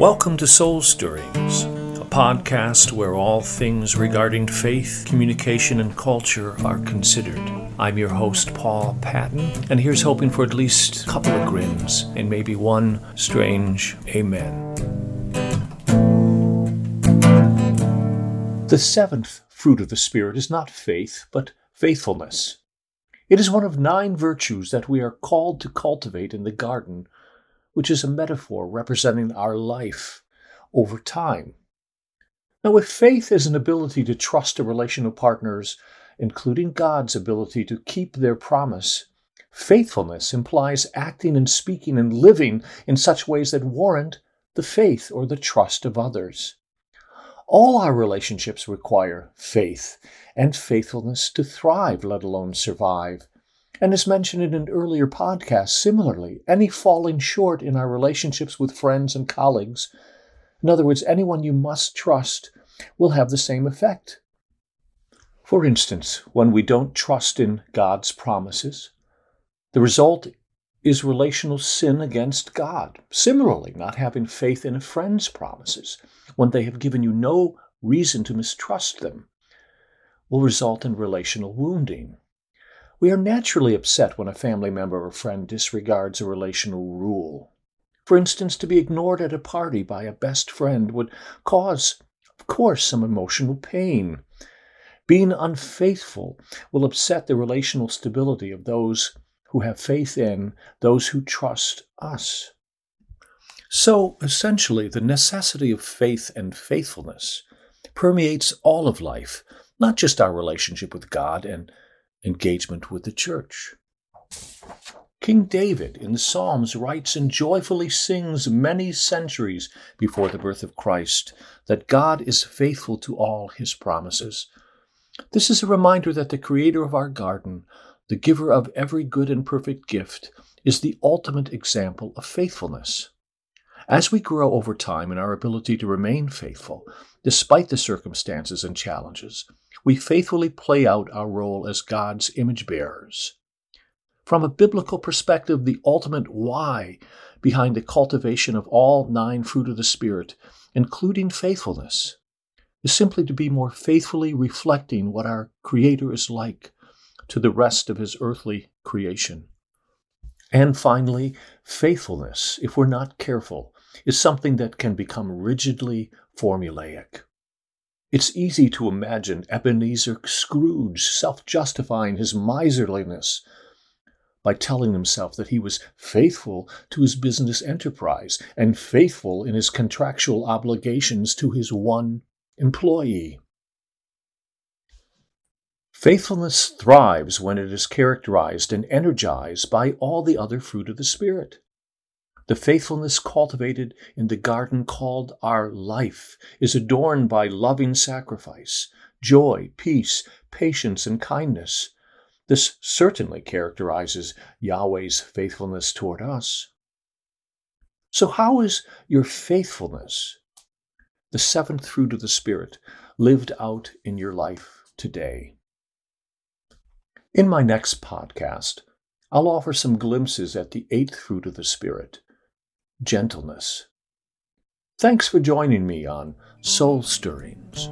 Welcome to Soul Stirrings, a podcast where all things regarding faith, communication, and culture are considered. I'm your host, Paul Patton, and here's hoping for at least a couple of grins and maybe one strange amen. The seventh fruit of the Spirit is not faith, but faithfulness. It is one of nine virtues that we are called to cultivate in the garden which is a metaphor representing our life over time. Now, if faith is an ability to trust a relational partners, including God's ability to keep their promise, faithfulness implies acting and speaking and living in such ways that warrant the faith or the trust of others. All our relationships require faith and faithfulness to thrive, let alone survive. And as mentioned in an earlier podcast, similarly, any falling short in our relationships with friends and colleagues, in other words, anyone you must trust, will have the same effect. For instance, when we don't trust in God's promises, the result is relational sin against God. Similarly, not having faith in a friend's promises when they have given you no reason to mistrust them will result in relational wounding. We are naturally upset when a family member or friend disregards a relational rule. For instance, to be ignored at a party by a best friend would cause, of course, some emotional pain. Being unfaithful will upset the relational stability of those who have faith in, those who trust us. So, essentially, the necessity of faith and faithfulness permeates all of life, not just our relationship with God and engagement with the church. King David in the Psalms writes and joyfully sings many centuries before the birth of Christ that God is faithful to all his promises. This is a reminder that the creator of our garden, the giver of every good and perfect gift, is the ultimate example of faithfulness. As we grow over time in our ability to remain faithful, despite the circumstances and challenges, we faithfully play out our role as God's image bearers. From a biblical perspective, the ultimate why behind the cultivation of all nine fruit of the Spirit, including faithfulness, is simply to be more faithfully reflecting what our Creator is like to the rest of His earthly creation. And finally, faithfulness, if we're not careful, is something that can become rigidly formulaic. It's easy to imagine Ebenezer Scrooge self justifying his miserliness by telling himself that he was faithful to his business enterprise and faithful in his contractual obligations to his one employee. Faithfulness thrives when it is characterized and energized by all the other fruit of the Spirit. The faithfulness cultivated in the garden called our life is adorned by loving sacrifice, joy, peace, patience, and kindness. This certainly characterizes Yahweh's faithfulness toward us. So, how is your faithfulness, the seventh fruit of the Spirit, lived out in your life today? In my next podcast, I'll offer some glimpses at the eighth fruit of the Spirit gentleness. Thanks for joining me on Soul Stirrings.